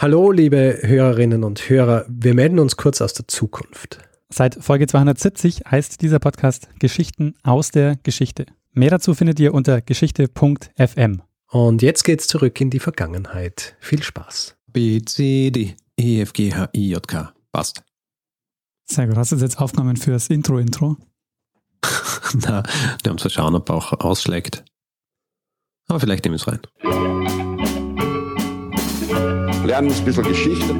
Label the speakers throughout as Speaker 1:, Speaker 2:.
Speaker 1: Hallo, liebe Hörerinnen und Hörer. Wir melden uns kurz aus der Zukunft.
Speaker 2: Seit Folge 270 heißt dieser Podcast Geschichten aus der Geschichte. Mehr dazu findet ihr unter geschichte.fm.
Speaker 1: Und jetzt geht's zurück in die Vergangenheit. Viel Spaß.
Speaker 3: B, C, D, E, F, G, H, I, J, K. Passt.
Speaker 2: Sehr gut. Hast du jetzt Aufnahmen fürs Intro-Intro?
Speaker 3: Na, wir haben zu schauen, ob er auch ausschlägt. Aber vielleicht nehmen wir es rein
Speaker 4: lernen ein bisschen Geschichte.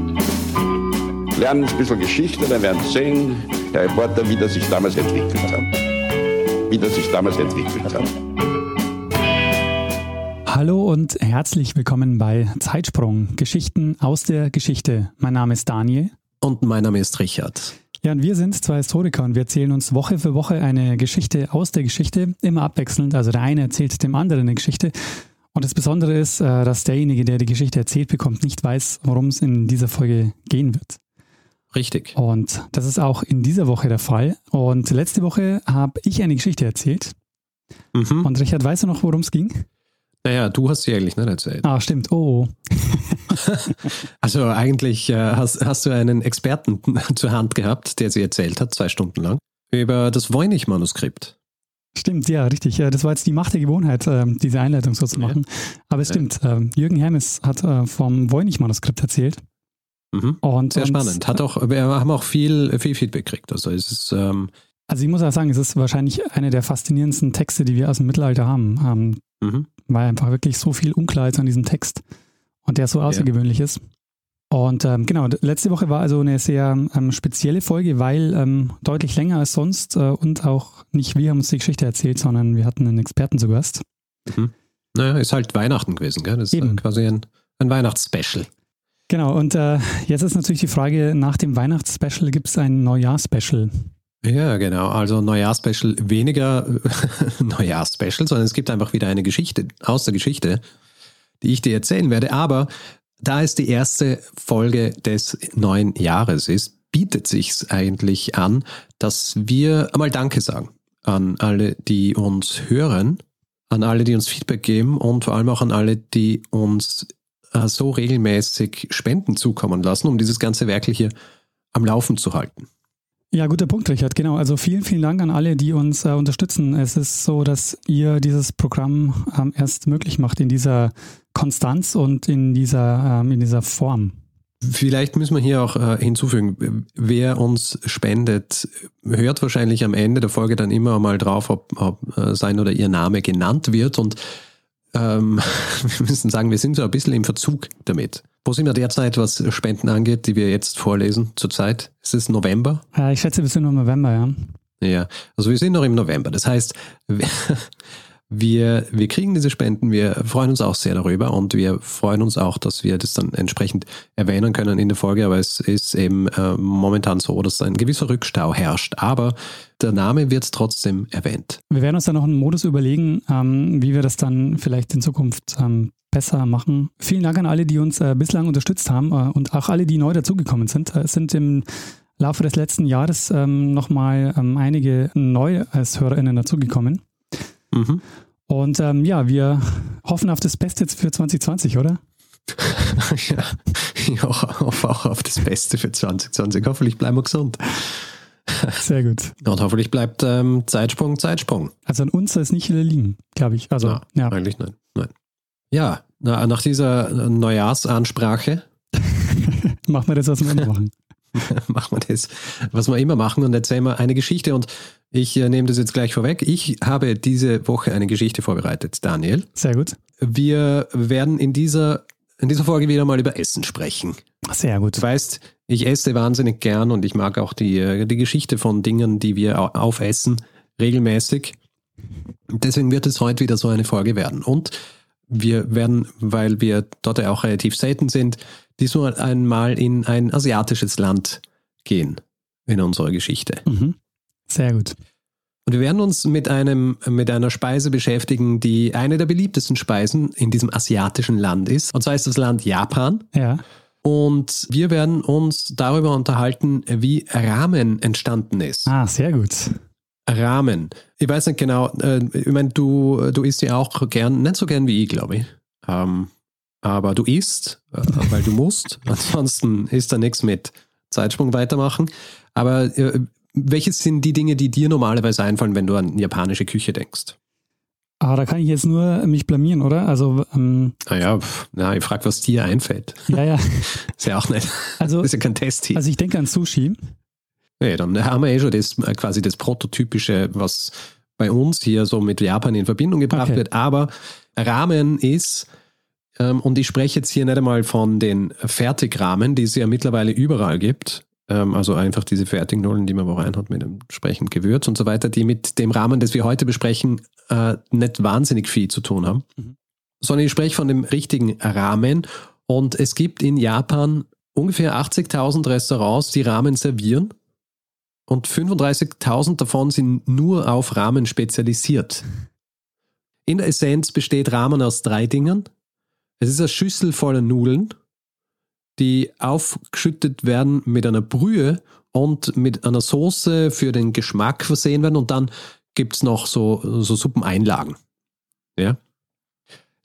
Speaker 4: Lernen ein bisschen Geschichte, dann werden Sie sehen, Herr Reporter, wie das sich damals entwickelt hat. Wie das sich damals entwickelt hat.
Speaker 2: Hallo und herzlich willkommen bei Zeitsprung, Geschichten aus der Geschichte. Mein Name ist Daniel.
Speaker 3: Und mein Name ist Richard.
Speaker 2: Ja, und wir sind zwei Historiker und wir erzählen uns Woche für Woche eine Geschichte aus der Geschichte, immer abwechselnd. Also der eine erzählt dem anderen eine Geschichte und das Besondere ist, äh, dass derjenige, der die Geschichte erzählt bekommt, nicht weiß, worum es in dieser Folge gehen wird.
Speaker 3: Richtig.
Speaker 2: Und das ist auch in dieser Woche der Fall. Und letzte Woche habe ich eine Geschichte erzählt. Mhm. Und Richard, weißt du noch, worum es ging?
Speaker 3: Naja, du hast sie eigentlich nicht erzählt.
Speaker 2: Ah, stimmt. Oh.
Speaker 3: also eigentlich äh, hast, hast du einen Experten zur Hand gehabt, der sie erzählt hat, zwei Stunden lang, über das Voynich-Manuskript.
Speaker 2: Stimmt, ja, richtig. Das war jetzt die Macht der Gewohnheit, ähm, diese Einleitung so zu machen. Aber es stimmt, ähm, Jürgen Hermes hat äh, vom Voynich-Manuskript erzählt.
Speaker 3: Mhm. Und, Sehr spannend. Hat auch, wir haben auch viel, viel Feedback gekriegt. Also es ist. Ähm
Speaker 2: also ich muss auch sagen, es ist wahrscheinlich einer der faszinierendsten Texte, die wir aus dem Mittelalter haben. Mhm. Weil einfach wirklich so viel unklar ist an diesem Text und der so außergewöhnlich ja. ist. Und ähm, genau, letzte Woche war also eine sehr ähm, spezielle Folge, weil ähm, deutlich länger als sonst äh, und auch nicht wir haben uns die Geschichte erzählt, sondern wir hatten einen Experten zu Gast.
Speaker 3: Mhm. Naja, ist halt Weihnachten gewesen, gell? Das ist Eben. quasi ein, ein Weihnachtsspecial.
Speaker 2: Genau, und äh, jetzt ist natürlich die Frage, nach dem Weihnachtsspecial gibt es ein Neujahrspecial.
Speaker 3: Ja, genau. Also Neujahrspecial weniger Neujahrspecial, sondern es gibt einfach wieder eine Geschichte aus der Geschichte, die ich dir erzählen werde. Aber da es die erste Folge des neuen Jahres ist, bietet sich eigentlich an, dass wir einmal Danke sagen an alle, die uns hören, an alle, die uns Feedback geben und vor allem auch an alle, die uns äh, so regelmäßig Spenden zukommen lassen, um dieses ganze Werk hier am Laufen zu halten.
Speaker 2: Ja, guter Punkt, Richard. Genau. Also vielen, vielen Dank an alle, die uns äh, unterstützen. Es ist so, dass ihr dieses Programm ähm, erst möglich macht in dieser Konstanz und in dieser, ähm, in dieser Form.
Speaker 3: Vielleicht müssen wir hier auch äh, hinzufügen, wer uns spendet, hört wahrscheinlich am Ende der Folge dann immer mal drauf, ob, ob äh, sein oder ihr Name genannt wird. Und ähm, wir müssen sagen, wir sind so ein bisschen im Verzug damit. Wo sind wir derzeit, was Spenden angeht, die wir jetzt vorlesen zurzeit? Ist es November?
Speaker 2: Ja, ich schätze, wir sind noch im November, ja.
Speaker 3: Ja, also wir sind noch im November. Das heißt, wir, wir kriegen diese Spenden, wir freuen uns auch sehr darüber und wir freuen uns auch, dass wir das dann entsprechend erwähnen können in der Folge, aber es ist eben äh, momentan so, dass ein gewisser Rückstau herrscht. Aber der Name wird trotzdem erwähnt.
Speaker 2: Wir werden uns dann noch einen Modus überlegen, ähm, wie wir das dann vielleicht in Zukunft ähm, besser machen. Vielen Dank an alle, die uns äh, bislang unterstützt haben äh, und auch alle, die neu dazugekommen sind. Es sind im Laufe des letzten Jahres ähm, nochmal ähm, einige neu als HörerInnen dazugekommen. Mhm. Und ähm, ja, wir hoffen auf das Beste jetzt für 2020, oder?
Speaker 3: ja, ich hoffe auch auf das Beste für 2020. Hoffentlich bleiben wir gesund.
Speaker 2: Sehr gut.
Speaker 3: Und hoffentlich bleibt ähm, Zeitsprung Zeitsprung.
Speaker 2: Also an uns soll es nicht liegen, glaube ich. Also,
Speaker 3: ja, ja. Eigentlich nein. nein. Ja, na, nach dieser Neujahrsansprache.
Speaker 2: machen wir das, was wir machen.
Speaker 3: machen wir das, was wir immer machen und erzählen wir eine Geschichte. Und ich äh, nehme das jetzt gleich vorweg. Ich habe diese Woche eine Geschichte vorbereitet, Daniel.
Speaker 2: Sehr gut.
Speaker 3: Wir werden in dieser, in dieser Folge wieder mal über Essen sprechen.
Speaker 2: Sehr gut.
Speaker 3: Du weißt, ich esse wahnsinnig gern und ich mag auch die, äh, die Geschichte von Dingen, die wir aufessen, regelmäßig. Deswegen wird es heute wieder so eine Folge werden. Und wir werden, weil wir dort ja auch relativ selten sind, diesmal einmal in ein asiatisches Land gehen in unserer Geschichte.
Speaker 2: Mhm. Sehr gut.
Speaker 3: Und wir werden uns mit, einem, mit einer Speise beschäftigen, die eine der beliebtesten Speisen in diesem asiatischen Land ist. Und zwar ist das Land Japan.
Speaker 2: Ja.
Speaker 3: Und wir werden uns darüber unterhalten, wie Ramen entstanden ist.
Speaker 2: Ah, sehr gut.
Speaker 3: Ramen. Ich weiß nicht genau, äh, ich meine, du, du isst ja auch gern, nicht so gern wie ich, glaube ich. Ähm, aber du isst, äh, weil du musst. Ansonsten ist da nichts mit Zeitsprung weitermachen. Aber äh, welches sind die Dinge, die dir normalerweise einfallen, wenn du an japanische Küche denkst?
Speaker 2: Ah, da kann ich jetzt nur mich blamieren, oder? Also, ähm,
Speaker 3: naja, pf, na, ich frage, was dir einfällt.
Speaker 2: ja, ja.
Speaker 3: ist ja auch nicht.
Speaker 2: Also,
Speaker 3: ist ja kein Test hier.
Speaker 2: also ich denke an Sushi.
Speaker 3: Nee, dann haben wir eh schon das äh, quasi das Prototypische, was bei uns hier so mit Japan in Verbindung gebracht
Speaker 2: Okay.
Speaker 3: wird. Aber Ramen ist, ähm, und ich spreche jetzt hier nicht einmal von den Fertigramen, die es ja mittlerweile überall gibt. Ähm, also einfach diese Fertignullen, die man wo rein hat mit entsprechend Gewürz und so weiter, die mit dem Ramen, das wir heute besprechen, äh, nicht wahnsinnig viel zu tun haben.
Speaker 2: Mhm.
Speaker 3: Sondern ich spreche von dem richtigen Ramen. Und es gibt in Japan ungefähr 80.000 Restaurants, die Ramen servieren und 35.000 davon sind nur auf Ramen spezialisiert. In der Essenz besteht Ramen aus drei Dingen. Es ist eine Schüssel voller Nudeln, die aufgeschüttet werden mit einer Brühe und mit einer Soße für den Geschmack versehen werden und dann gibt es noch so, so Suppeneinlagen. Ja?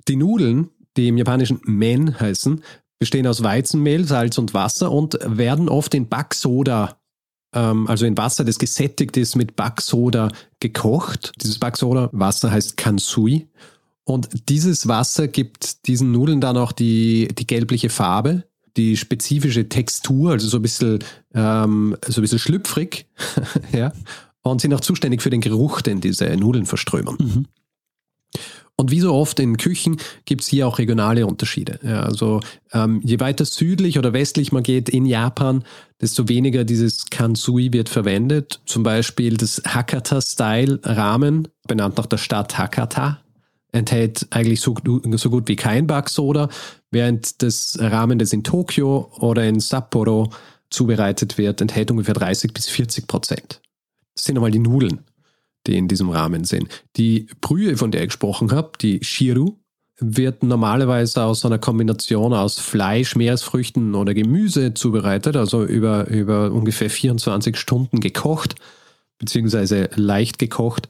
Speaker 3: Die Nudeln, die im japanischen Men heißen, bestehen aus Weizenmehl, Salz und Wasser und werden oft in Backsoda also in Wasser, das gesättigt ist mit Backsoda gekocht. Dieses Backsoda-Wasser heißt Kansui. Und dieses Wasser gibt diesen Nudeln dann auch die, die gelbliche Farbe, die spezifische Textur, also so ein bisschen, ähm, so ein bisschen schlüpfrig, ja, und sind auch zuständig für den Geruch, den diese Nudeln verströmen.
Speaker 2: Mhm.
Speaker 3: Und wie so oft in Küchen gibt es hier auch regionale Unterschiede. Ja, also ähm, je weiter südlich oder westlich man geht in Japan, desto weniger dieses Kansui wird verwendet. Zum Beispiel das Hakata-Style-Ramen, benannt nach der Stadt Hakata, enthält eigentlich so, so gut wie kein Backsoda, während das Ramen, das in Tokio oder in Sapporo zubereitet wird, enthält ungefähr 30 bis 40 Prozent. Das sind einmal die Nudeln die in diesem Rahmen sind. Die Brühe, von der ich gesprochen habe, die Shiru, wird normalerweise aus einer Kombination aus Fleisch, Meeresfrüchten oder Gemüse zubereitet, also über, über ungefähr 24 Stunden gekocht, beziehungsweise leicht gekocht.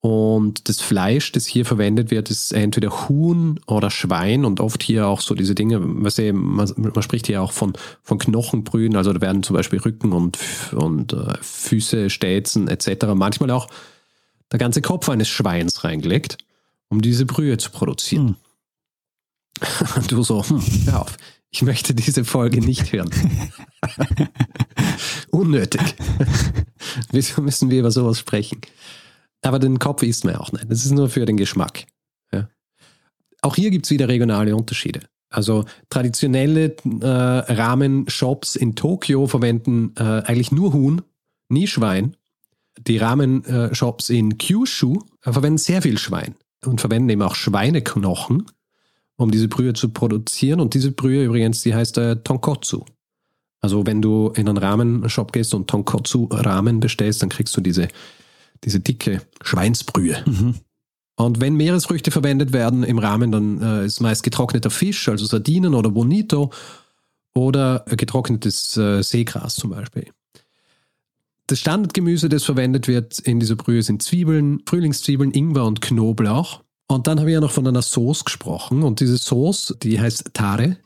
Speaker 3: Und das Fleisch, das hier verwendet wird, ist entweder Huhn oder Schwein und oft hier auch so diese Dinge, was man, man spricht hier auch von, von Knochenbrühen, also da werden zum Beispiel Rücken und, und äh, Füße, Stelzen etc. Manchmal auch der ganze Kopf eines Schweins reingelegt, um diese Brühe zu produzieren. Hm. Du so, hm, hör auf, ich möchte diese Folge nicht hören. Unnötig. Wieso müssen wir über sowas sprechen? Aber den Kopf isst man auch nicht. Das ist nur für den Geschmack. Ja. Auch hier gibt es wieder regionale Unterschiede. Also traditionelle äh, Ramen-Shops in Tokio verwenden äh, eigentlich nur Huhn, nie Schwein die Ramen-Shops in Kyushu verwenden sehr viel Schwein und verwenden eben auch Schweineknochen, um diese Brühe zu produzieren. Und diese Brühe übrigens, die heißt äh, Tonkotsu. Also wenn du in einen Ramen-Shop gehst und Tonkotsu-Ramen bestellst, dann kriegst du diese, diese dicke Schweinsbrühe.
Speaker 2: Mhm.
Speaker 3: Und wenn Meeresfrüchte verwendet werden im Ramen, dann äh, ist meist getrockneter Fisch, also Sardinen oder Bonito oder getrocknetes äh, Seegras zum Beispiel. Das Standardgemüse, das verwendet wird in dieser Brühe, sind Zwiebeln, Frühlingszwiebeln, Ingwer und Knoblauch. Und dann habe ich ja noch von einer Sauce gesprochen. Und diese Sauce, die heißt Tare.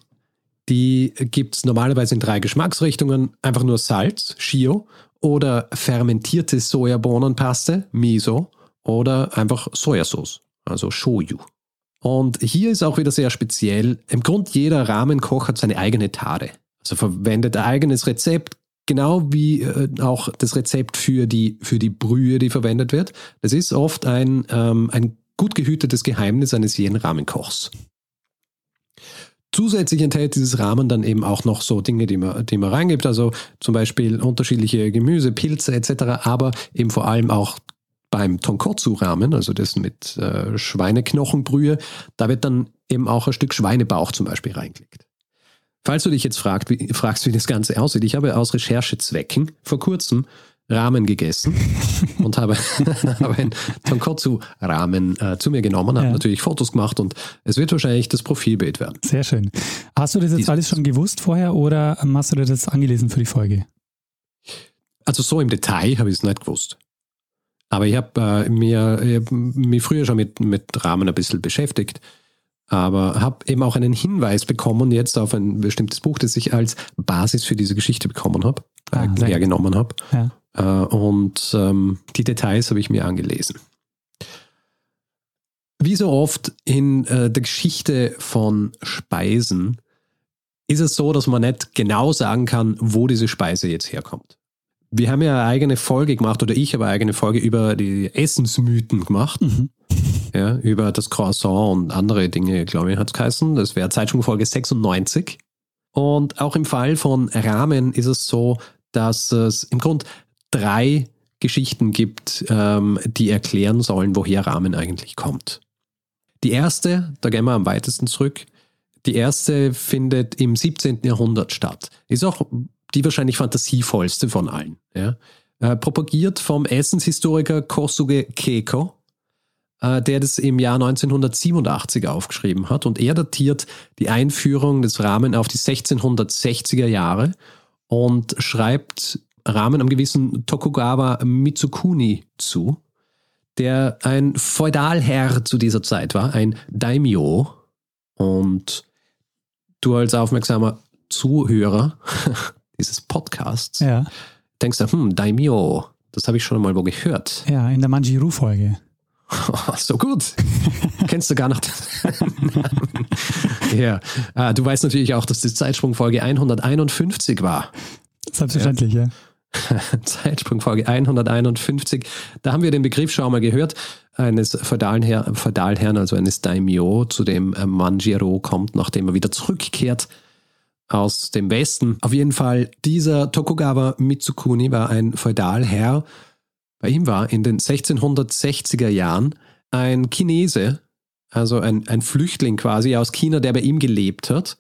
Speaker 3: Die gibt es normalerweise in drei Geschmacksrichtungen. Einfach nur Salz, Shio, oder fermentierte Sojabohnenpaste, Miso, oder einfach Sojasauce, also Shoyu. Und hier ist auch wieder sehr speziell. Im Grund jeder Rahmenkoch hat seine eigene Tare. Also verwendet ein eigenes Rezept, genau wie äh, auch das Rezept für die, für die Brühe, die verwendet wird. Das ist oft ein, ähm, ein gut gehütetes Geheimnis eines jeden Rahmenkochs. Zusätzlich enthält dieses Rahmen dann eben auch noch so Dinge, die man, die man reingibt, also zum Beispiel unterschiedliche Gemüse, Pilze etc., aber eben vor allem auch beim Tonkotsu-Ramen, also das mit äh, Schweineknochenbrühe, da wird dann eben auch ein Stück Schweinebauch zum Beispiel reingelegt. Falls du dich jetzt fragst wie, fragst, wie das Ganze aussieht, ich habe aus Recherchezwecken vor kurzem Ramen gegessen und habe, habe einen Tonkotsu-Ramen äh, zu mir genommen, habe
Speaker 2: Ja.
Speaker 3: natürlich Fotos gemacht und es wird wahrscheinlich das Profilbild werden.
Speaker 2: Sehr schön. Hast du das jetzt
Speaker 3: Dieses-
Speaker 2: alles schon gewusst vorher oder hast du dir das angelesen für die Folge?
Speaker 3: Also so im Detail habe ich es nicht gewusst. Aber ich habe äh, mir, hab mich früher schon mit, mit Ramen ein bisschen beschäftigt. Aber habe eben auch einen Hinweis bekommen jetzt auf ein bestimmtes Buch, das ich als Basis für diese Geschichte bekommen habe,
Speaker 2: Ah,
Speaker 3: äh, hergenommen habe.
Speaker 2: Ja.
Speaker 3: Äh, und ähm, die Details habe ich mir angelesen. Wie so oft in äh, der Geschichte von Speisen ist es so, dass man nicht genau sagen kann, wo diese Speise jetzt herkommt. Wir haben ja eine eigene Folge gemacht, oder ich habe eine eigene Folge über die Essensmythen gemacht.
Speaker 2: Mhm.
Speaker 3: Ja, über das Croissant und andere Dinge, glaube ich, hat es geheißen. Das wäre Zeitsprungfolge 96. Und auch im Fall von Ramen ist es so, dass es im Grunde drei Geschichten gibt, ähm, die erklären sollen, woher Ramen eigentlich kommt. Die erste, da gehen wir am weitesten zurück, die erste findet im 17. Jahrhundert statt. Ist auch die wahrscheinlich fantasievollste von allen. Ja? Äh, propagiert vom Essenshistoriker Kosuge Keiko, äh, der das im Jahr 1987 aufgeschrieben hat. Und er datiert die Einführung des Ramen auf die 1660er Jahre und schreibt Ramen am gewissen Tokugawa Mitsukuni zu, der ein Feudalherr zu dieser Zeit war, ein Daimyo. Und du als aufmerksamer Zuhörer dieses Podcasts
Speaker 2: Ja.
Speaker 3: denkst du, hm, Daimyo, das habe ich schon mal wo gehört.
Speaker 2: ja, in der Manjiru-Folge.
Speaker 3: so gut. Kennst du gar noch den Ja, ah, du weißt natürlich auch, dass die Zeitsprungfolge 151 war.
Speaker 2: Selbstverständlich, ja.
Speaker 3: Zeitsprungfolge 151. Da haben wir den Begriff schon mal gehört, eines Feudalherrn, Feudalherrn also eines Daimyo, zu dem äh, Manjiro kommt, nachdem er wieder zurückkehrt aus dem Westen. Auf jeden Fall, dieser Tokugawa Mitsukuni war ein Feudalherr. Bei ihm war in den 1660er Jahren ein Chinese, also ein, ein Flüchtling quasi aus China, der bei ihm gelebt hat,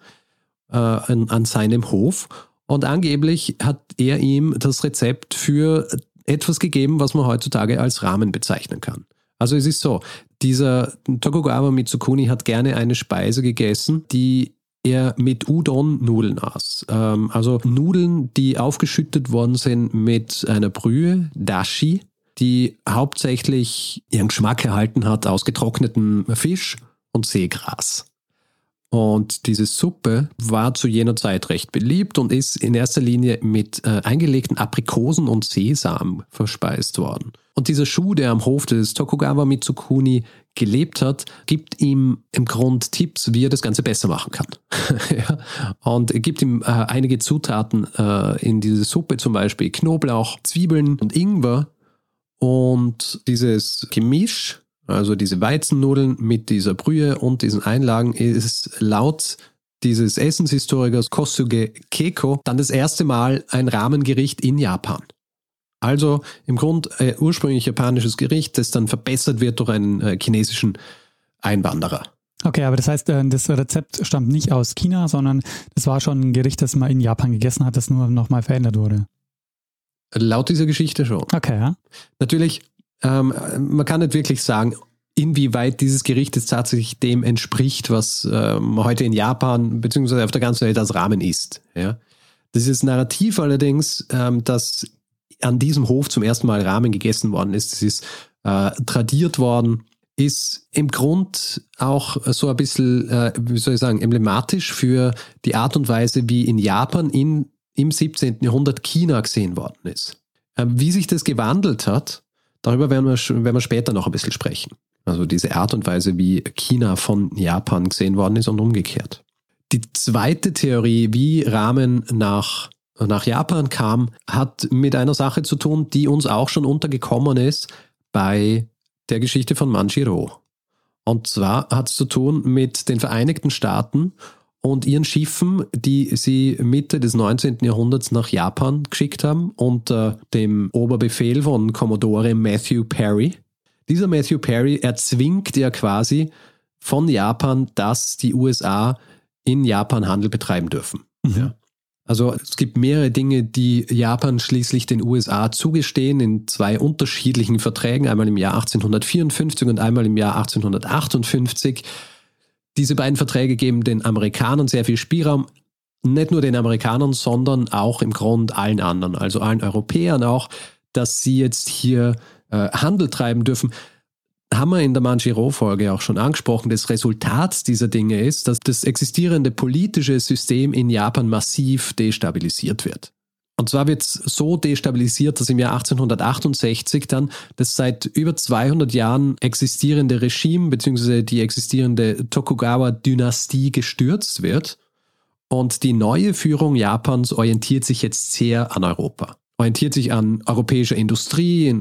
Speaker 3: äh, an, an seinem Hof. Und angeblich hat er ihm das Rezept für etwas gegeben, was man heutzutage als Ramen bezeichnen kann. Also es ist so, dieser Tokugawa Mitsukuni hat gerne eine Speise gegessen, die er mit Udon-Nudeln aß. Ähm, also Nudeln, die aufgeschüttet worden sind mit einer Brühe, Dashi, die hauptsächlich ihren Geschmack erhalten hat aus getrocknetem Fisch und Seegras. Und diese Suppe war zu jener Zeit recht beliebt und ist in erster Linie mit äh, eingelegten Aprikosen und Sesam verspeist worden. Und dieser Schuh, der am Hof des Tokugawa Mitsukuni gelebt hat, gibt ihm im Grund Tipps, wie er das Ganze besser machen kann. ja. Und gibt ihm äh, einige Zutaten äh, in diese Suppe, zum Beispiel Knoblauch, Zwiebeln und Ingwer. Und dieses Gemisch, also diese Weizennudeln mit dieser Brühe und diesen Einlagen, ist laut dieses Essenshistorikers Kosuge Keiko dann das erste Mal ein Rahmengericht in Japan. Also im Grund äh, ursprünglich japanisches Gericht, das dann verbessert wird durch einen äh, chinesischen Einwanderer.
Speaker 2: Okay, aber das heißt, äh, das Rezept stammt nicht aus China, sondern das war schon ein Gericht, das man in Japan gegessen hat, das nur nochmal verändert wurde.
Speaker 3: Laut dieser Geschichte schon.
Speaker 2: Okay, ja.
Speaker 3: Natürlich, ähm, man kann nicht wirklich sagen, inwieweit dieses Gericht jetzt tatsächlich dem entspricht, was ähm, heute in Japan bzw. auf der ganzen Welt als Rahmen ist. Ja? Dieses Narrativ allerdings, ähm, dass an diesem Hof zum ersten Mal Ramen gegessen worden ist, das ist äh, tradiert worden, ist im Grund auch so ein bisschen, äh, wie soll ich sagen, emblematisch für die Art und Weise, wie in Japan in, im 17. Jahrhundert China gesehen worden ist. Äh, wie sich das gewandelt hat, darüber werden wir, werden wir später noch ein bisschen sprechen. Also diese Art und Weise, wie China von Japan gesehen worden ist und umgekehrt. Die zweite Theorie, wie Ramen nach, nach Japan kam, hat mit einer Sache zu tun, die uns auch schon untergekommen ist bei der Geschichte von Manjiro. Und zwar hat es zu tun mit den Vereinigten Staaten und ihren Schiffen, die sie Mitte des 19. Jahrhunderts nach Japan geschickt haben, unter dem Oberbefehl von Commodore Matthew Perry. Dieser Matthew Perry erzwingt ja quasi von Japan, dass die USA in Japan Handel betreiben dürfen.
Speaker 2: Mhm.
Speaker 3: Ja. Also es gibt mehrere Dinge, die Japan schließlich den USA zugestehen in zwei unterschiedlichen Verträgen, einmal im Jahr 1854 und einmal im Jahr 1858. Diese beiden Verträge geben den Amerikanern sehr viel Spielraum, nicht nur den Amerikanern, sondern auch im Grund allen anderen, also allen Europäern auch, dass sie jetzt hier äh, Handel treiben dürfen. haben wir in der Manjiro-Folge auch schon angesprochen, das Resultat dieser Dinge ist, dass das existierende politische System in Japan massiv destabilisiert wird. Und zwar wird es so destabilisiert, dass im Jahr 1868 dann das seit über 200 Jahren existierende Regime bzw. die existierende Tokugawa-Dynastie gestürzt wird. Und die neue Führung Japans orientiert sich jetzt sehr an Europa orientiert sich an europäischer Industrie,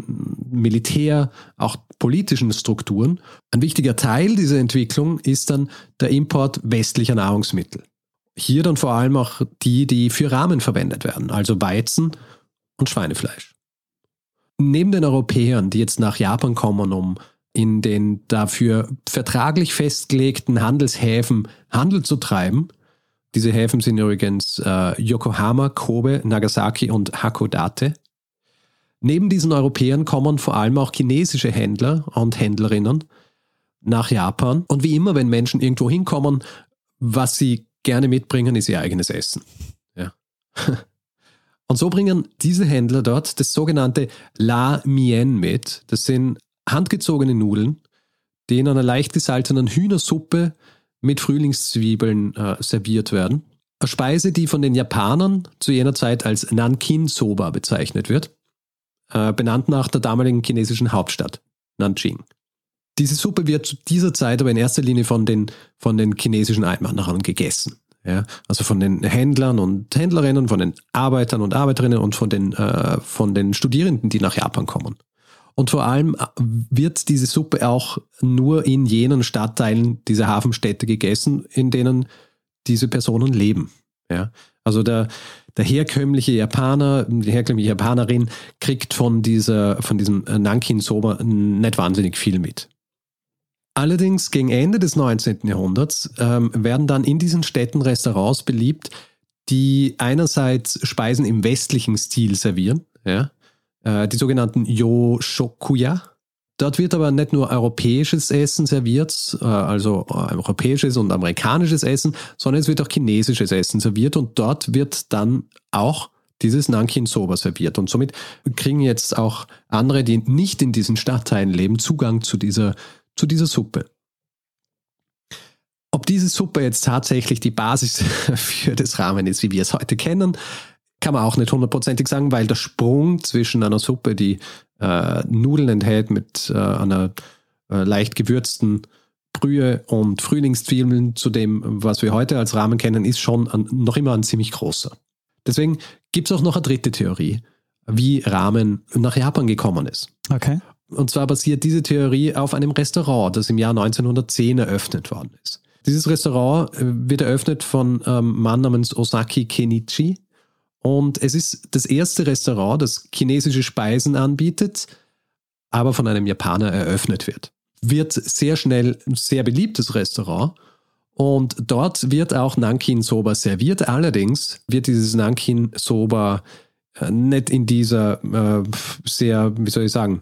Speaker 3: Militär, auch politischen Strukturen. Ein wichtiger Teil dieser Entwicklung ist dann der Import westlicher Nahrungsmittel. Hier dann vor allem auch die, die für Rahmen verwendet werden, also Weizen und Schweinefleisch. Neben den Europäern, die jetzt nach Japan kommen, um in den dafür vertraglich festgelegten Handelshäfen Handel zu treiben, diese Häfen sind übrigens äh, Yokohama, Kobe, Nagasaki und Hakodate. Neben diesen Europäern kommen vor allem auch chinesische Händler und Händlerinnen nach Japan. Und wie immer, wenn Menschen irgendwo hinkommen, was sie gerne mitbringen, ist ihr eigenes Essen. Ja. Und so bringen diese Händler dort das sogenannte La Mien mit. Das sind handgezogene Nudeln, die in einer leicht gesalzenen Hühnersuppe mit Frühlingszwiebeln äh, serviert werden. Eine Speise, die von den Japanern zu jener Zeit als Nankin Soba bezeichnet wird, äh, benannt nach der damaligen chinesischen Hauptstadt, Nanjing. Diese Suppe wird zu dieser Zeit aber in erster Linie von den, von den chinesischen Einwanderern gegessen. Ja, also von den Händlern und Händlerinnen, von den Arbeitern und Arbeiterinnen und von den, äh, von den Studierenden, die nach Japan kommen. Und vor allem äh, wird diese Suppe auch nur in jenen Stadtteilen dieser Hafenstädte gegessen, in denen diese Personen leben. Ja? Also der, der herkömmliche Japaner, die herkömmliche Japanerin kriegt von, dieser, von diesem Nankin Soba nicht wahnsinnig viel mit. Allerdings gegen Ende des 19. Jahrhunderts ähm, werden dann in diesen Städten Restaurants beliebt, die einerseits Speisen im westlichen Stil servieren, ja, äh, die sogenannten Yoshokuya. Dort wird aber nicht nur europäisches Essen serviert, äh, also äh, europäisches und amerikanisches Essen, sondern es wird auch chinesisches Essen serviert und dort wird dann auch dieses Nankin Soba serviert. Und somit kriegen jetzt auch andere, die nicht in diesen Stadtteilen leben, Zugang zu dieser, zu dieser Suppe. Ob diese Suppe jetzt tatsächlich die Basis für das Rahmen ist, wie wir es heute kennen, kann man auch nicht hundertprozentig sagen, weil der Sprung zwischen einer Suppe, die äh, Nudeln enthält mit äh, einer äh, leicht gewürzten Brühe und Frühlingszwiebeln zu dem, was wir heute als Rahmen kennen, ist schon ein, noch immer ein ziemlich großer. Deswegen gibt es auch noch eine dritte Theorie, wie Ramen nach Japan gekommen ist.
Speaker 2: Okay.
Speaker 3: Und zwar basiert diese Theorie auf einem Restaurant, das im Jahr 1910 eröffnet worden ist. Dieses Restaurant äh, wird eröffnet von einem ähm, Mann namens Osaki Kenichi, und es ist das erste Restaurant, das chinesische Speisen anbietet, aber von einem Japaner eröffnet wird. Wird sehr schnell ein sehr beliebtes Restaurant. Und dort wird auch Nankin Soba serviert. Allerdings wird dieses Nankin Soba äh, nicht in dieser äh, sehr, wie soll ich sagen,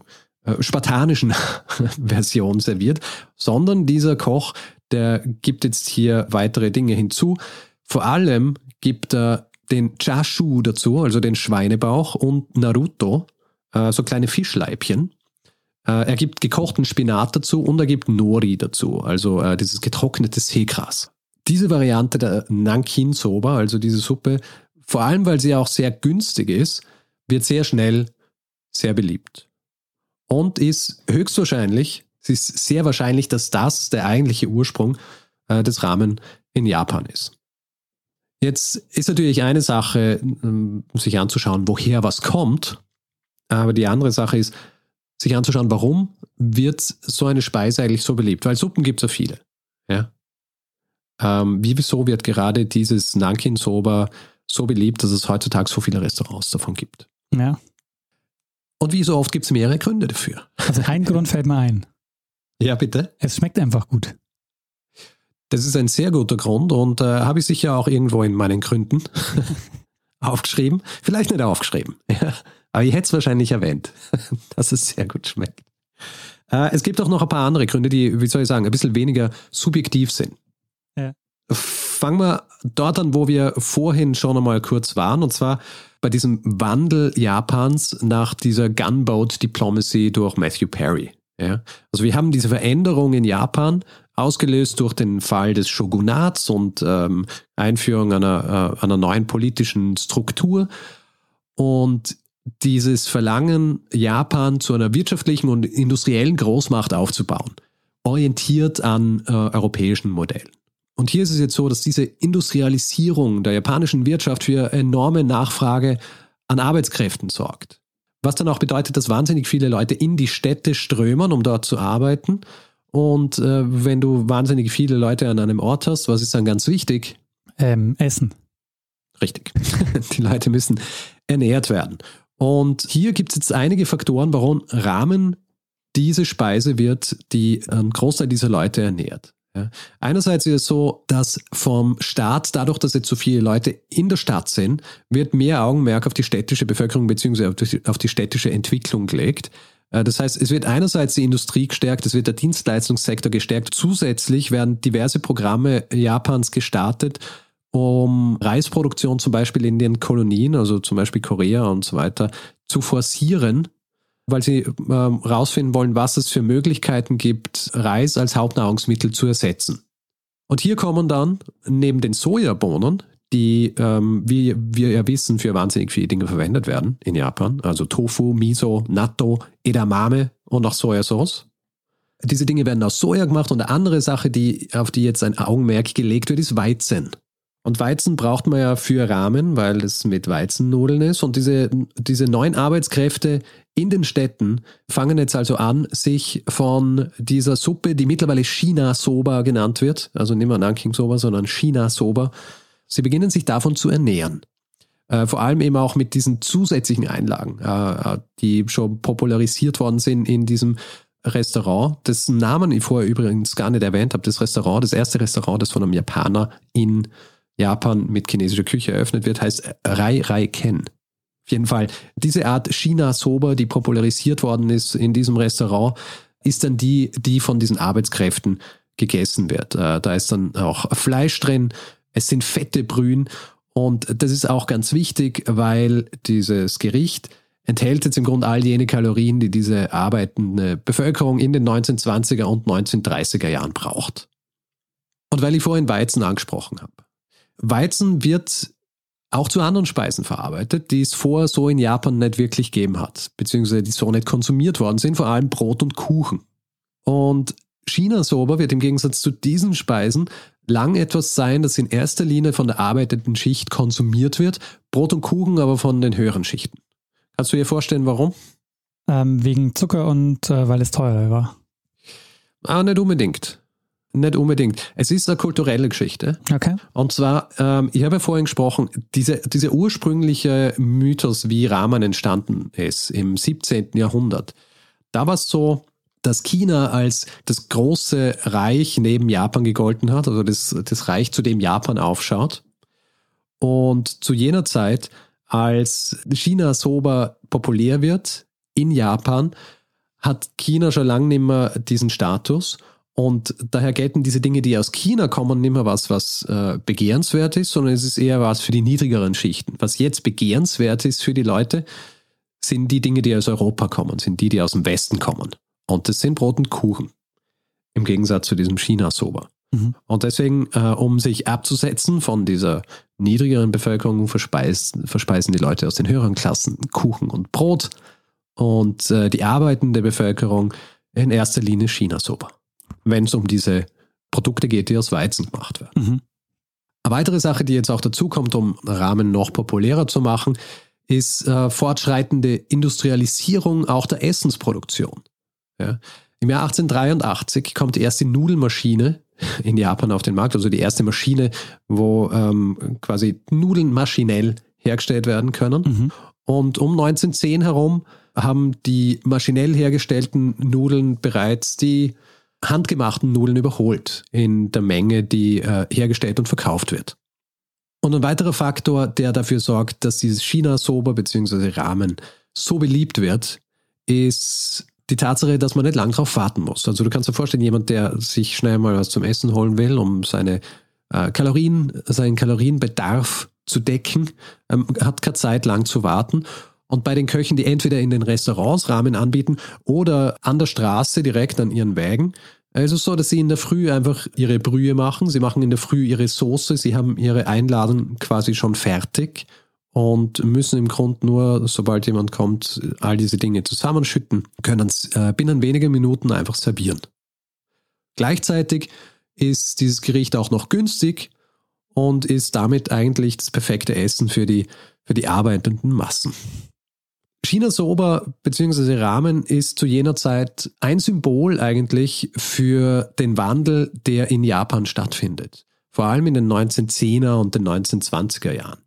Speaker 3: spartanischen Version serviert, sondern dieser Koch, der gibt jetzt hier weitere Dinge hinzu. Vor allem gibt er den Chashu dazu, also den Schweinebauch und Naruto, äh, so kleine Fischleibchen. Äh, er gibt gekochten Spinat dazu und er gibt Nori dazu, also äh, dieses getrocknete Seegras. Diese Variante der Nankin Soba, also diese Suppe, vor allem weil sie auch sehr günstig ist, wird sehr schnell sehr beliebt. Und ist höchstwahrscheinlich, es ist sehr wahrscheinlich, dass das der eigentliche Ursprung äh, des Ramen in Japan ist. Jetzt ist natürlich eine Sache, ähm, sich anzuschauen, woher was kommt. Aber die andere Sache ist, sich anzuschauen, warum wird so eine Speise eigentlich so beliebt? Weil Suppen gibt es ja viele. Ja? Ähm, wie wieso wird gerade dieses Nankin Soba so beliebt, dass es heutzutage so viele Restaurants davon gibt?
Speaker 2: Ja.
Speaker 3: Und wie so oft gibt es mehrere Gründe dafür.
Speaker 2: Also ein Grund fällt mir ein.
Speaker 3: Ja, bitte.
Speaker 2: Es schmeckt einfach gut.
Speaker 3: Das ist ein sehr guter Grund und äh, habe ich sicher auch irgendwo in meinen Gründen aufgeschrieben. Vielleicht nicht aufgeschrieben, ja. aber ich hätte es wahrscheinlich erwähnt, dass es sehr gut schmeckt. Äh, es gibt auch noch ein paar andere Gründe, die, wie soll ich sagen, ein bisschen weniger subjektiv sind. Ja. Fangen wir dort an, wo wir vorhin schon einmal kurz waren, und zwar bei diesem Wandel Japans nach dieser Gunboat Diplomacy durch Matthew Perry. Ja? Also wir haben diese Veränderung in Japan ausgelöst durch den Fall des Shogunats und ähm, Einführung einer, äh, einer neuen politischen Struktur. Und dieses Verlangen, Japan zu einer wirtschaftlichen und industriellen Großmacht aufzubauen, orientiert an äh, europäischen Modellen. Und hier ist es jetzt so, dass diese Industrialisierung der japanischen Wirtschaft für enorme Nachfrage an Arbeitskräften sorgt. Was dann auch bedeutet, dass wahnsinnig viele Leute in die Städte strömen, um dort zu arbeiten. Und äh, wenn du wahnsinnig viele Leute an einem Ort hast, was ist dann ganz wichtig?
Speaker 2: Ähm, Essen.
Speaker 3: Richtig. die Leute müssen ernährt werden. Und hier gibt es jetzt einige Faktoren, warum Rahmen diese Speise wird, die einen Großteil dieser Leute ernährt. Ja. Einerseits ist es so, dass vom Staat, dadurch, dass jetzt so viele Leute in der Stadt sind, wird mehr Augenmerk auf die städtische Bevölkerung bzw. auf die städtische Entwicklung gelegt. Äh, das heißt, es wird einerseits die Industrie gestärkt, es wird der Dienstleistungssektor gestärkt. Zusätzlich werden diverse Programme Japans gestartet, um Reisproduktion zum Beispiel in den Kolonien, also zum Beispiel Korea und so weiter, zu forcieren, weil sie ähm, wollen, was es für Möglichkeiten gibt, Reis als Hauptnahrungsmittel zu ersetzen. Und hier kommen dann neben den Sojabohnen, die, ähm, wie wir ja wissen, für wahnsinnig viele Dinge verwendet werden in Japan, also Tofu, Miso, Natto, Edamame und auch Sojasauce. Diese Dinge werden aus Soja gemacht und eine andere Sache, die, auf die jetzt ein Augenmerk gelegt wird, ist Weizen. Und Weizen braucht man ja für Rahmen, weil es mit Weizennudeln ist. Und diese, diese neuen Arbeitskräfte in den Städten fangen jetzt also an, sich von dieser Suppe, die mittlerweile China Soba genannt wird, also nicht mehr Nanking Soba, sondern China Soba, sie beginnen sich davon zu ernähren. Äh, vor allem eben auch mit diesen zusätzlichen Einlagen, äh, äh die schon popularisiert worden sind in diesem Restaurant, dessen Namen ich vorher übrigens gar nicht erwähnt habe. Das Restaurant, das erste Restaurant, das von einem Japaner in Japan mit chinesischer Küche eröffnet wird, heißt Rai Rai Ken. Auf jeden Fall, diese Art China-Soba, die popularisiert worden ist in diesem Restaurant, ist dann die, die von diesen Arbeitskräften gegessen wird. Äh, da ist dann auch Fleisch drin, es sind fette Brühen und das ist auch ganz wichtig, weil dieses Gericht enthält jetzt im Grunde all jene Kalorien, die diese arbeitende Bevölkerung in den 1920er und 1930er Jahren braucht. Und weil ich vorhin Weizen angesprochen habe. Weizen wird auch zu anderen Speisen verarbeitet, die es vorher so in Japan nicht wirklich gegeben hat, beziehungsweise die so nicht konsumiert worden sind, vor allem Brot und Kuchen. Und China-Soba wird im Gegensatz zu diesen Speisen lang etwas sein, das in erster Linie von der arbeitenden Schicht konsumiert wird, Brot und Kuchen aber von den höheren Schichten. Kannst du dir vorstellen, warum?
Speaker 2: Ähm, wegen Zucker und äh, weil es teuer war.
Speaker 3: Ah, nicht unbedingt. Nicht unbedingt. Es ist eine kulturelle Geschichte.
Speaker 2: Okay.
Speaker 3: Und zwar, ähm, ich habe ja vorhin gesprochen, diese, dieser ursprüngliche Mythos, wie Rahmen entstanden ist im 17. Jahrhundert, da war es so, dass China als das große Reich neben Japan gegolten hat, also das, das Reich, zu dem Japan aufschaut. Und zu jener Zeit, als China Soba populär wird in Japan, hat China schon lange nicht mehr diesen Status und daher gelten diese Dinge, die aus China kommen, nicht mehr was, was äh, begehrenswert ist, sondern es ist eher was für die niedrigeren Schichten. Was jetzt begehrenswert ist für die Leute, sind die Dinge, die aus Europa kommen, sind die, die aus dem Westen kommen. Und das sind Brot und Kuchen. Im Gegensatz zu diesem China-Soba. Mhm. Und deswegen, äh, um sich abzusetzen von dieser niedrigeren Bevölkerung, verspeisen, verspeisen die Leute aus den höheren Klassen Kuchen und Brot und äh, die arbeitende Bevölkerung in erster Linie China-Soba wenn es um diese Produkte geht, die aus Weizen gemacht werden. Mhm. Eine weitere Sache, die jetzt auch dazu kommt, um Rahmen noch populärer zu machen, ist äh, fortschreitende Industrialisierung auch der Essensproduktion. Ja. Im Jahr 1883 kommt die erste Nudelmaschine in Japan auf den Markt, also die erste Maschine, wo ähm, quasi Nudeln maschinell hergestellt werden können. Mhm. Und um 1910 herum haben die maschinell hergestellten Nudeln bereits die handgemachten Nudeln überholt in der Menge, die äh, hergestellt und verkauft wird. Und ein weiterer Faktor, der dafür sorgt, dass dieses China-Soba bzw. Ramen so beliebt wird, ist die Tatsache, dass man nicht lang darauf warten muss. Also du kannst dir vorstellen, jemand, der sich schnell mal was zum Essen holen will, um seine äh, Kalorien, seinen Kalorienbedarf zu decken, ähm, hat keine Zeit lang zu warten. Und bei den Köchen, die entweder in den Restaurants Ramen anbieten oder an der Straße direkt an ihren Wägen, es ist so, dass sie in der Früh einfach ihre Brühe machen. Sie machen in der Früh ihre Soße. Sie haben ihre Einladung quasi schon fertig und müssen im Grunde nur, sobald jemand kommt, all diese Dinge zusammenschütten, können es äh, binnen weniger Minuten einfach servieren. Gleichzeitig ist dieses Gericht auch noch günstig und ist damit eigentlich das perfekte Essen für die, für die arbeitenden Massen. China Soba bzw. Ramen ist zu jener Zeit ein Symbol eigentlich für den Wandel, der in Japan stattfindet. Vor allem in den 1910er und den 1920er Jahren.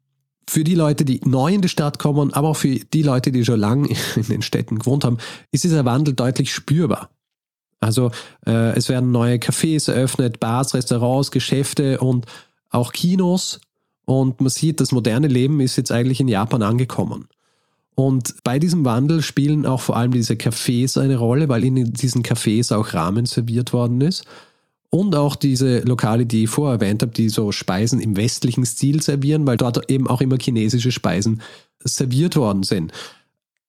Speaker 3: Für die Leute, die neu in die Stadt kommen, aber auch für die Leute, die schon lange in den Städten gewohnt haben, ist dieser Wandel deutlich spürbar. Also äh, es werden neue Cafés eröffnet, Bars, Restaurants, Geschäfte und auch Kinos. Und man sieht, das moderne Leben ist jetzt eigentlich in Japan angekommen. Und bei diesem Wandel spielen auch vor allem diese Cafés eine Rolle, weil in diesen Cafés auch Rahmen serviert worden ist. Und auch diese Lokale, die ich vorher erwähnt habe, die so Speisen im westlichen Stil servieren, weil dort eben auch immer chinesische Speisen serviert worden sind.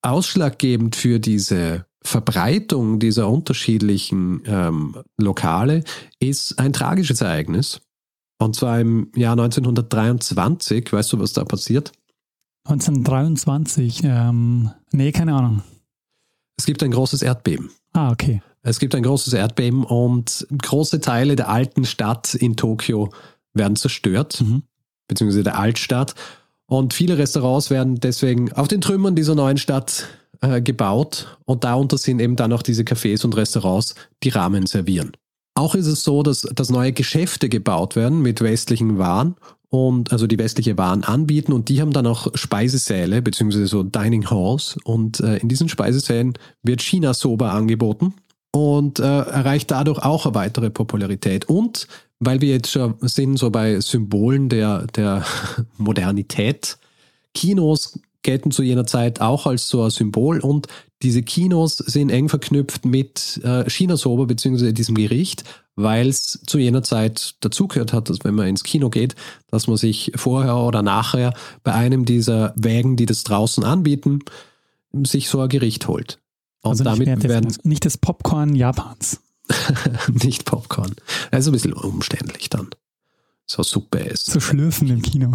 Speaker 3: Ausschlaggebend für diese Verbreitung dieser unterschiedlichen ähm, Lokale ist ein tragisches Ereignis. Und zwar im Jahr 1923. Weißt du, was da passiert?
Speaker 2: 1923. Ähm, nee, keine Ahnung.
Speaker 3: Es gibt ein großes Erdbeben.
Speaker 2: Ah, okay.
Speaker 3: Es gibt ein großes Erdbeben und große Teile der alten Stadt in Tokio werden zerstört, mhm. beziehungsweise der Altstadt. Und viele Restaurants werden deswegen auf den Trümmern dieser neuen Stadt äh, gebaut. Und darunter sind eben dann auch diese Cafés und Restaurants, die Ramen servieren. Auch ist es so, dass, dass neue Geschäfte gebaut werden mit westlichen Waren und also die westliche Waren anbieten und die haben dann auch Speisesäle beziehungsweise so Dining Halls und äh, in diesen Speisesälen wird China Soba angeboten und äh, erreicht dadurch auch eine weitere Popularität und weil wir jetzt schon sind so bei Symbolen der, der Modernität, Kinos gelten zu jener Zeit auch als so ein Symbol und diese Kinos sind eng verknüpft mit äh, Chinasoba bzw. diesem Gericht, weil es zu jener Zeit dazugehört hat, dass wenn man ins Kino geht, dass man sich vorher oder nachher bei einem dieser Wägen, die das draußen anbieten, sich so ein Gericht holt.
Speaker 2: Und also damit nicht, werden nicht das Popcorn Japans.
Speaker 3: nicht Popcorn. Also ein bisschen umständlich dann. So Suppe ist.
Speaker 2: Zu schlürfen im Kino.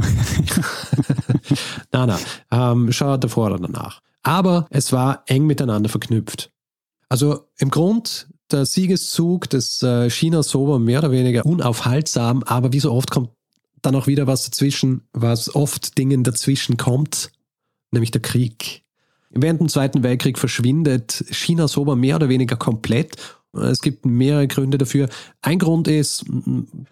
Speaker 3: na, na. Ähm, schau davor oder danach. Aber es war eng miteinander verknüpft. Also im Grund der Siegeszug des äh, Sober mehr oder weniger unaufhaltsam, aber wie so oft kommt dann auch wieder was dazwischen, was oft Dingen dazwischen kommt, nämlich der Krieg. Während dem Zweiten Weltkrieg verschwindet China Sober mehr oder weniger komplett. Es gibt mehrere Gründe dafür. Ein Grund ist,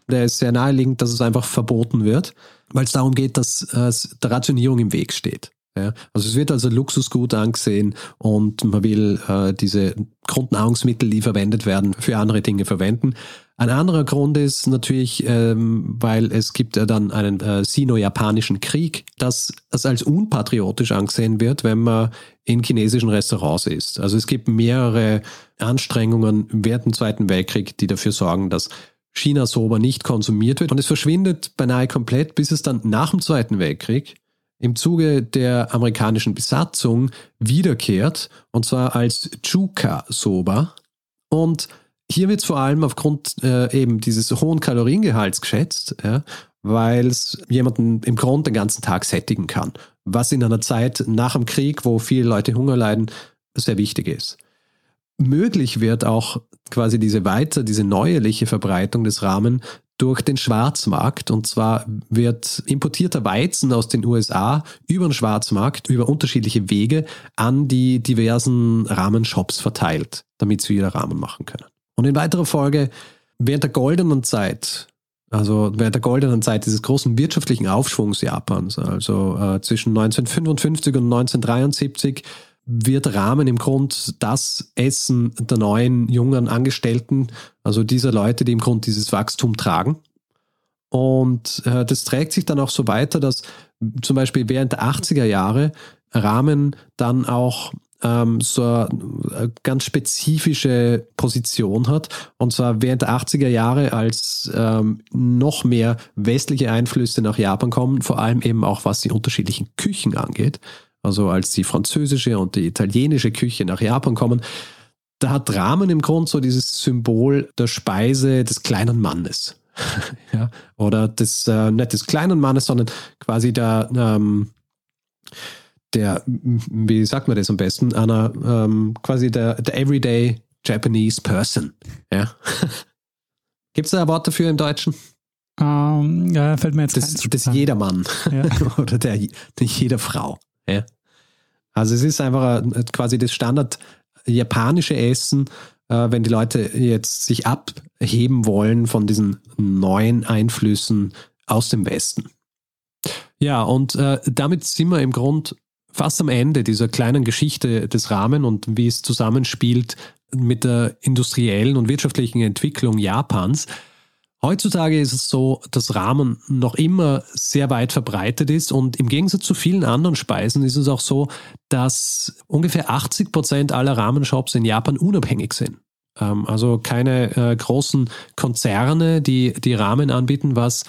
Speaker 3: der ist sehr naheliegend, dass es einfach verboten wird, weil es darum geht, dass äh, der Rationierung im Weg steht. Ja, also es wird also Luxusgut angesehen und man will äh, diese Grundnahrungsmittel, die verwendet werden, für andere Dinge verwenden. Ein anderer Grund ist natürlich, ähm, weil es gibt ja dann einen äh, sino-japanischen Krieg, dass es als unpatriotisch angesehen wird, wenn man in chinesischen Restaurants ist. Also es gibt mehrere Anstrengungen während dem Zweiten Weltkrieg, die dafür sorgen, dass China Soba nicht konsumiert wird. Und es verschwindet beinahe komplett, bis es dann nach dem Zweiten Weltkrieg im Zuge der amerikanischen Besatzung wiederkehrt, und zwar als Chuka-Soba. Und hier wird es vor allem aufgrund äh, eben dieses hohen Kaloriengehalts geschätzt, ja, weil es jemanden im Grunde den ganzen Tag sättigen kann, was in einer Zeit nach dem Krieg, wo viele Leute Hunger leiden, sehr wichtig ist. Möglich wird auch quasi diese weiter, diese neuerliche Verbreitung des Rahmen durch den Schwarzmarkt. Und zwar wird importierter Weizen aus den USA über den Schwarzmarkt, über unterschiedliche Wege an die diversen Rahmenshops verteilt, damit sie wieder Rahmen machen können. Und in weiterer Folge, während der goldenen Zeit, also während der goldenen Zeit dieses großen wirtschaftlichen Aufschwungs Japans, also äh, zwischen 1955 und 1973, wird Rahmen im Grund das Essen der neuen jungen Angestellten, also dieser Leute, die im Grund dieses Wachstum tragen. Und äh, das trägt sich dann auch so weiter, dass zum Beispiel während der 80er Jahre Rahmen dann auch ähm, so eine ganz spezifische Position hat. Und zwar während der 80er Jahre, als ähm, noch mehr westliche Einflüsse nach Japan kommen, vor allem eben auch was die unterschiedlichen Küchen angeht. Also als die französische und die italienische Küche nach Japan kommen, da hat Ramen im Grunde so dieses Symbol der Speise des kleinen Mannes. ja, oder des, äh, nicht des kleinen Mannes, sondern quasi der, ähm, der, wie sagt man das am besten, einer, ähm, quasi der, der Everyday Japanese Person. Ja. Gibt es da ein Wort dafür im Deutschen?
Speaker 2: Um, ähm, ja, fällt mir jetzt
Speaker 3: Das, das Jedermann. Ja. oder der, der jeder Frau. Ja. Also es ist einfach quasi das Standard japanische Essen, äh, wenn die Leute jetzt sich abheben wollen von diesen neuen Einflüssen aus dem Westen. Ja, und äh, damit sind wir im Grund fast am Ende dieser kleinen Geschichte des Rahmen und wie es zusammenspielt mit der industriellen und wirtschaftlichen Entwicklung Japans. Heutzutage ist es so, dass Ramen noch immer sehr weit verbreitet ist und im Gegensatz zu vielen anderen Speisen ist es auch so, dass ungefähr 80 Prozent aller Ramenshops in Japan unabhängig sind. Ähm, also keine äh, großen Konzerne, die die Ramen anbieten, was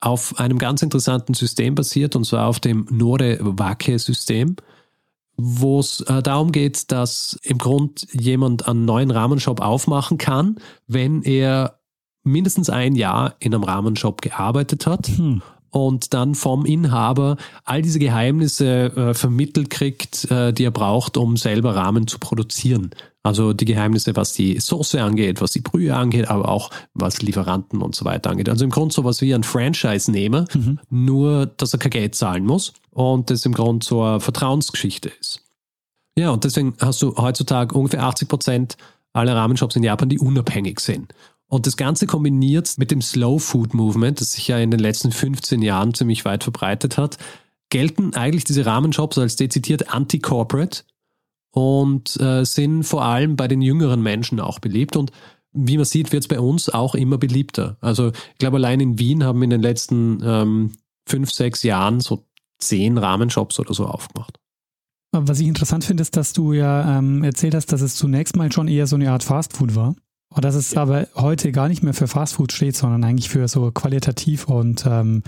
Speaker 3: auf einem ganz interessanten System basiert und zwar auf dem Nore-Wake-System wo es äh, darum geht, dass im Grund jemand einen neuen Rahmenshop aufmachen kann, wenn er mindestens ein Jahr in einem Rahmenshop gearbeitet hat. Hm und dann vom Inhaber all diese Geheimnisse äh, vermittelt kriegt, äh, die er braucht, um selber Rahmen zu produzieren. Also die Geheimnisse, was die Soße angeht, was die Brühe angeht, aber auch was Lieferanten und so weiter angeht. Also im Grunde sowas wie ein Franchise-Nehmer, mhm. nur dass er kein Geld zahlen muss und das im Grunde so eine Vertrauensgeschichte ist. Ja, und deswegen hast du heutzutage ungefähr 80 Prozent aller Rahmenshops in Japan, die unabhängig sind. Und das Ganze kombiniert mit dem Slow Food Movement, das sich ja in den letzten 15 Jahren ziemlich weit verbreitet hat, gelten eigentlich diese Rahmenshops als dezidiert anti-corporate und äh, sind vor allem bei den jüngeren Menschen auch beliebt. Und wie man sieht, wird es bei uns auch immer beliebter. Also ich glaube, allein in Wien haben in den letzten ähm, fünf, sechs Jahren so zehn Rahmenshops oder so aufgemacht.
Speaker 2: Was ich interessant finde, ist, dass du ja ähm, erzählt hast, dass es zunächst mal schon eher so eine Art Fastfood war. Und dass es aber heute gar nicht mehr für Fastfood steht, sondern eigentlich für so qualitativ und ähm,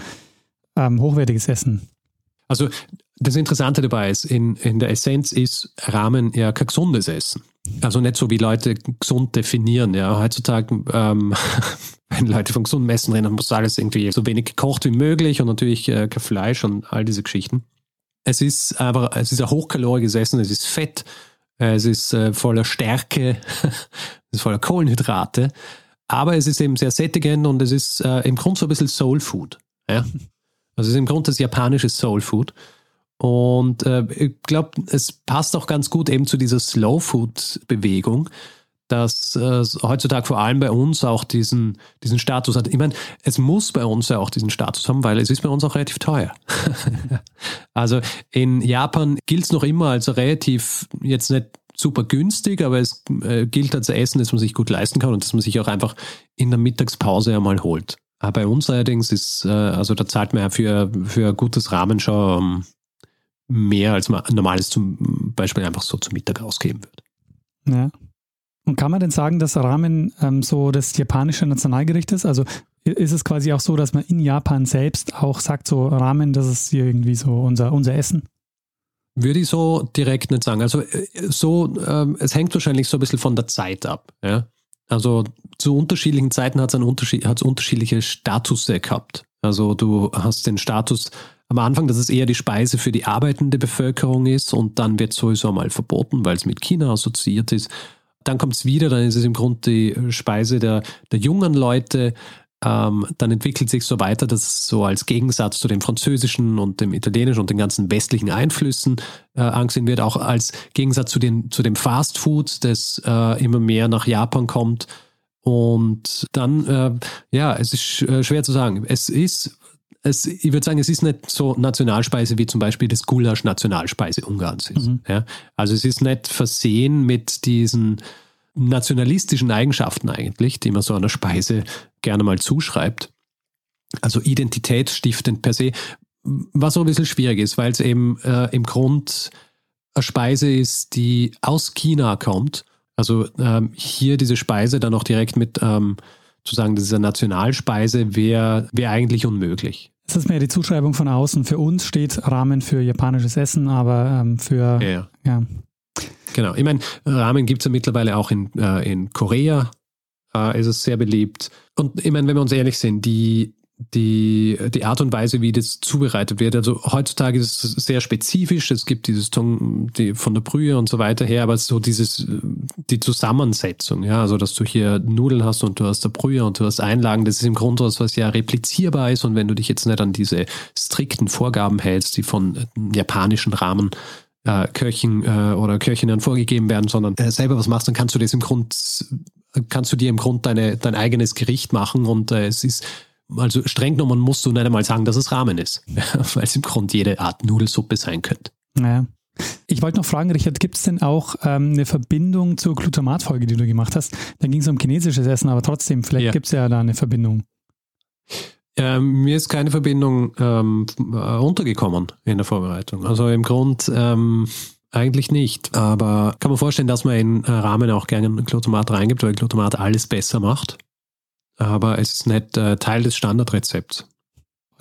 Speaker 2: ähm, hochwertiges Essen.
Speaker 3: Also das Interessante dabei ist, in, in der Essenz ist Rahmen ja kein gesundes Essen. Also nicht so, wie Leute gesund definieren. Ja, heutzutage, ähm, wenn Leute von gesundem Essen reden, muss alles irgendwie so wenig gekocht wie möglich und natürlich äh, kein Fleisch und all diese Geschichten. Es ist aber, es ist ein hochkaloriges Essen, es ist Fett, es ist äh, voller Stärke, es ist voller Kohlenhydrate, aber es ist eben sehr sättigend und es ist äh, im Grunde so ein bisschen Soul Food. Ja? Also es ist im Grunde das japanische Soul Food. Und äh, ich glaube, es passt auch ganz gut eben zu dieser Slow Food Bewegung, dass äh, heutzutage vor allem bei uns auch diesen, diesen Status hat. Ich meine, es muss bei uns ja auch diesen Status haben, weil es ist bei uns auch relativ teuer. also in Japan gilt es noch immer als relativ jetzt nicht super günstig, aber es äh, gilt als Essen, das man sich gut leisten kann und das man sich auch einfach in der Mittagspause einmal holt. Aber bei uns allerdings ist, äh, also da zahlt man ja für, für ein gutes Rahmenschau um, mehr, als man normales zum Beispiel einfach so zum Mittag ausgeben wird.
Speaker 2: Ja. Und kann man denn sagen, dass Ramen ähm, so das japanische Nationalgericht ist? Also ist es quasi auch so, dass man in Japan selbst auch sagt, so Ramen, das ist hier irgendwie so unser, unser Essen?
Speaker 3: Würde ich so direkt nicht sagen. Also äh, so, ähm, es hängt wahrscheinlich so ein bisschen von der Zeit ab. Ja? Also zu unterschiedlichen Zeiten hat es Unterschied, unterschiedliche Status gehabt. Also du hast den Status am Anfang, dass es eher die Speise für die arbeitende Bevölkerung ist und dann wird sowieso mal verboten, weil es mit China assoziiert ist. Dann kommt es wieder, dann ist es im Grunde die Speise der, der jungen Leute. Ähm, dann entwickelt sich so weiter, dass es so als Gegensatz zu dem französischen und dem italienischen und den ganzen westlichen Einflüssen äh, angesehen wird, auch als Gegensatz zu, den, zu dem Fast Food, das äh, immer mehr nach Japan kommt. Und dann, äh, ja, es ist äh, schwer zu sagen. Es ist es, ich würde sagen, es ist nicht so Nationalspeise wie zum Beispiel das Gulasch Nationalspeise Ungarns ist. Mhm. Ja? Also es ist nicht versehen mit diesen nationalistischen Eigenschaften eigentlich, die man so einer Speise gerne mal zuschreibt. Also identitätsstiftend per se, was so ein bisschen schwierig ist, weil es eben äh, im Grund eine Speise ist, die aus China kommt. Also ähm, hier diese Speise dann auch direkt mit ähm, zu sagen, das ist eine Nationalspeise, wäre wär eigentlich unmöglich.
Speaker 2: Das ist mehr die Zuschreibung von außen. Für uns steht Ramen für japanisches Essen, aber ähm, für
Speaker 3: Ja, ja.
Speaker 2: ja.
Speaker 3: Genau. Ich meine, Ramen gibt es ja mittlerweile auch in, äh, in Korea. Äh, ist es sehr beliebt. Und ich meine, wenn wir uns ehrlich sind, die, die, die Art und Weise, wie das zubereitet wird, also heutzutage ist es sehr spezifisch. Es gibt dieses Ton, die von der Brühe und so weiter her, aber so dieses, die Zusammensetzung, ja, also dass du hier Nudeln hast und du hast der Brühe und du hast Einlagen, das ist im Grunde was, was ja replizierbar ist. Und wenn du dich jetzt nicht an diese strikten Vorgaben hältst, die von japanischen Rahmen äh, Köchen äh, oder Köchinnen vorgegeben werden, sondern äh, selber was machst, dann kannst du das im Grund, kannst du dir im Grund deine, dein eigenes Gericht machen und äh, es ist, also streng genommen musst du nicht einmal sagen, dass es Ramen ist, weil es im Grund jede Art Nudelsuppe sein könnte.
Speaker 2: Naja. Ich wollte noch fragen, Richard, gibt es denn auch ähm, eine Verbindung zur Glutamatfolge, die du gemacht hast? Da ging es um chinesisches Essen, aber trotzdem, vielleicht
Speaker 3: Ja.
Speaker 2: gibt es ja da eine Verbindung.
Speaker 3: Ähm, mir ist keine Verbindung ähm, äh, untergekommen in der Vorbereitung. Also im Grund ähm, eigentlich nicht. Aber kann man vorstellen, dass man in äh, Ramen auch gerne Glutamat reingibt, weil Glutamat alles besser macht. Aber es ist nicht äh, Teil des Standardrezepts.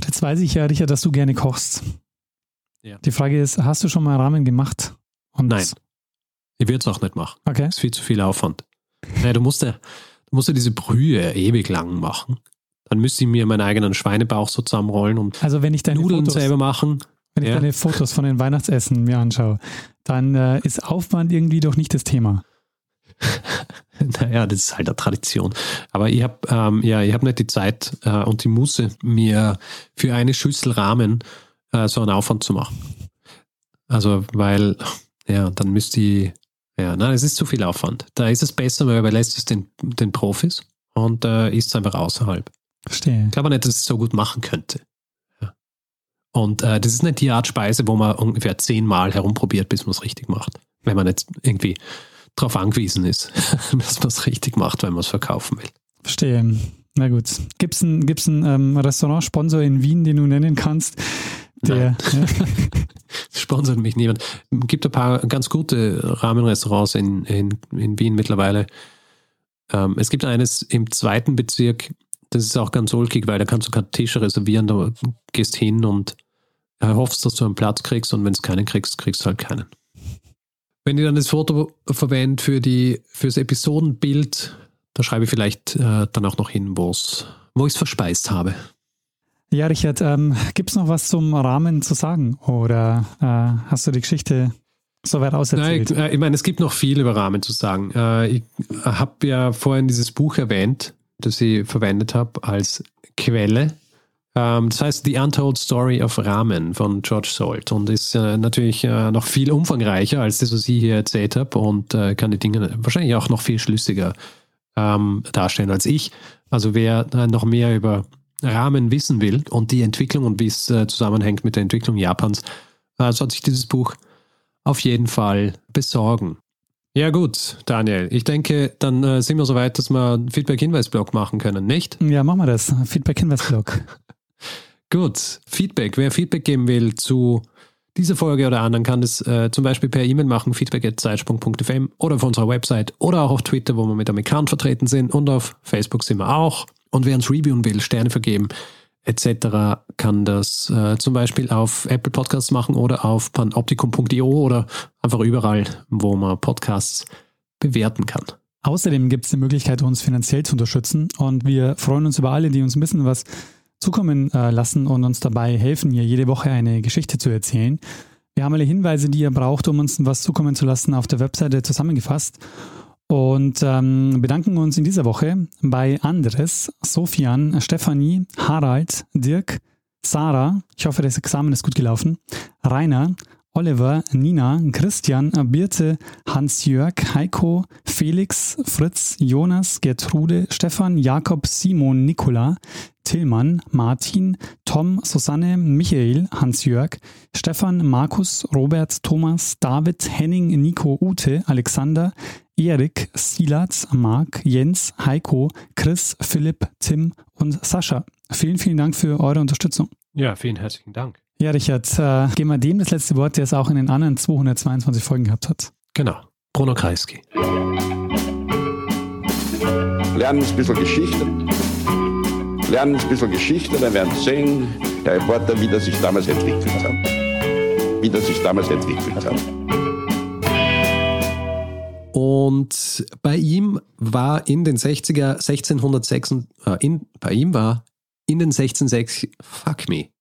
Speaker 2: Jetzt weiß ich ja, Richard, dass du gerne kochst.
Speaker 3: Ja.
Speaker 2: Die Frage ist, hast du schon mal Ramen gemacht? Und
Speaker 3: Nein. Ich würde es auch nicht machen.
Speaker 2: Okay.
Speaker 3: Das ist viel zu viel Aufwand. Ja, du, musst ja, du musst ja diese Brühe ewig lang machen. Dann müsste ich mir meinen eigenen Schweinebauch so zusammenrollen und
Speaker 2: Also wenn ich deine
Speaker 3: Nudeln
Speaker 2: Fotos,
Speaker 3: selber machen.
Speaker 2: wenn ich
Speaker 3: ja.
Speaker 2: deine Fotos von den Weihnachtsessen mir anschaue, dann äh, ist Aufwand irgendwie doch nicht das Thema.
Speaker 3: Naja, das ist halt eine Tradition. Aber ich habe ähm, ja, ich hab nicht die Zeit äh, und die Muße, mir für eine Schüssel Rahmen äh, so einen Aufwand zu machen. Also, weil, ja, dann müsste ich, ja, nein, es ist zu viel Aufwand. Da ist es besser, man überlässt es den, den Profis und äh, isst es einfach außerhalb.
Speaker 2: Verstehe.
Speaker 3: Ich glaube nicht, dass ich es so gut machen könnte. Ja. Und äh, das ist nicht die Art Speise, wo man ungefähr zehnmal herumprobiert, bis man es richtig macht. Wenn man jetzt irgendwie darauf angewiesen ist, dass man es richtig macht, wenn man es verkaufen will.
Speaker 2: Verstehe. Na gut. Gibt es einen gibt's ähm, Restaurantsponsor in Wien, den du nennen kannst? Der, ja,
Speaker 3: Sponsert mich niemand. Es gibt ein paar ganz gute Rahmenrestaurants in, in, in Wien mittlerweile. Ähm, es gibt eines im zweiten Bezirk, das ist auch ganz ulkig, weil da kannst du keinen Tisch reservieren, da gehst hin und hoffst, dass du einen Platz kriegst und wenn du keinen kriegst, kriegst du halt keinen. Wenn ich dann das Foto verwende für die, fürs Episodenbild, da schreibe ich vielleicht äh, dann auch noch hin, wo ich es verspeist habe.
Speaker 2: ja Richard, ähm, gibt es noch was zum Rahmen zu sagen? Oder äh, hast du die Geschichte soweit
Speaker 3: Nein,
Speaker 2: auserzählt?
Speaker 3: ich, äh, ich meine, es gibt noch viel über Rahmen zu sagen. Äh, Ich habe ja vorhin dieses Buch erwähnt, das ich verwendet habe als Quelle. Ähm, Das heißt The Untold Story of Ramen von George Salt und ist äh, natürlich äh, noch viel umfangreicher als das, was ich hier erzählt habe und äh, kann die Dinge wahrscheinlich auch noch viel schlüssiger ähm, darstellen als ich. Also wer äh, noch mehr über Ramen wissen will und die Entwicklung und wie es äh, zusammenhängt mit der Entwicklung Japans, äh, sollte sich dieses Buch auf jeden Fall besorgen. Ja gut, Daniel, ich denke, dann äh, sind wir so weit, dass wir einen Feedback-Hinweis-Blog machen können, nicht?
Speaker 2: Ja, machen wir das. Feedback Hinweis-Blog.
Speaker 3: Gut, Feedback. Wer Feedback geben will zu dieser Folge oder anderen, kann das äh, zum Beispiel per E-Mail machen, feedback.zeitsprung.fm oder auf unserer Website oder auch auf Twitter, wo wir mit einem Account vertreten sind und auf Facebook sind wir auch. Und wer uns reviewen will, Sterne vergeben etc., kann das äh, zum Beispiel auf Apple Podcasts machen oder auf panoptikum.io oder einfach überall, wo man Podcasts bewerten kann.
Speaker 2: Außerdem gibt es die Möglichkeit, uns finanziell zu unterstützen und wir freuen uns über alle, die uns ein bisschen was zukommen äh, lassen und uns dabei helfen, hier jede Woche eine Geschichte zu erzählen. Wir haben alle Hinweise, die ihr braucht, um uns was zukommen zu lassen, auf der Webseite zusammengefasst. Und ähm, bedanken uns in dieser Woche bei Andres, Sofian, Stefanie, Harald, Dirk, Sarah, ich hoffe, das Examen ist gut gelaufen, Rainer, Oliver, Nina, Christian, Birte, Hans-Jörg, Heiko, Felix, Fritz, Jonas, Gertrude, Stefan, Jakob, Simon, Nikola, Tillmann, Martin, Tom, Susanne, Michael, Hans-Jörg, Stefan, Markus, Robert, Thomas, David, Henning, Nico, Ute, Alexander, Erik, Silat, Marc, Jens, Heiko, Chris, Philipp, Tim und Sascha. Vielen, vielen Dank für eure Unterstützung.
Speaker 3: Ja, vielen herzlichen Dank.
Speaker 2: Ja, Richard, äh, geben wir dem das letzte Wort, der es auch in den anderen 222 Folgen gehabt hat.
Speaker 3: Genau. Bruno Kreisky.
Speaker 4: Lernen ein bisschen Geschichte. lernen ein bisschen Geschichte, dann werden Sie sehen, Herr Reporter, wie das sich damals entwickelt hat. Wie das sich damals entwickelt hat.
Speaker 3: Und bei ihm war in den 60er, 1606, äh, in, bei ihm war in den 1660, fuck me,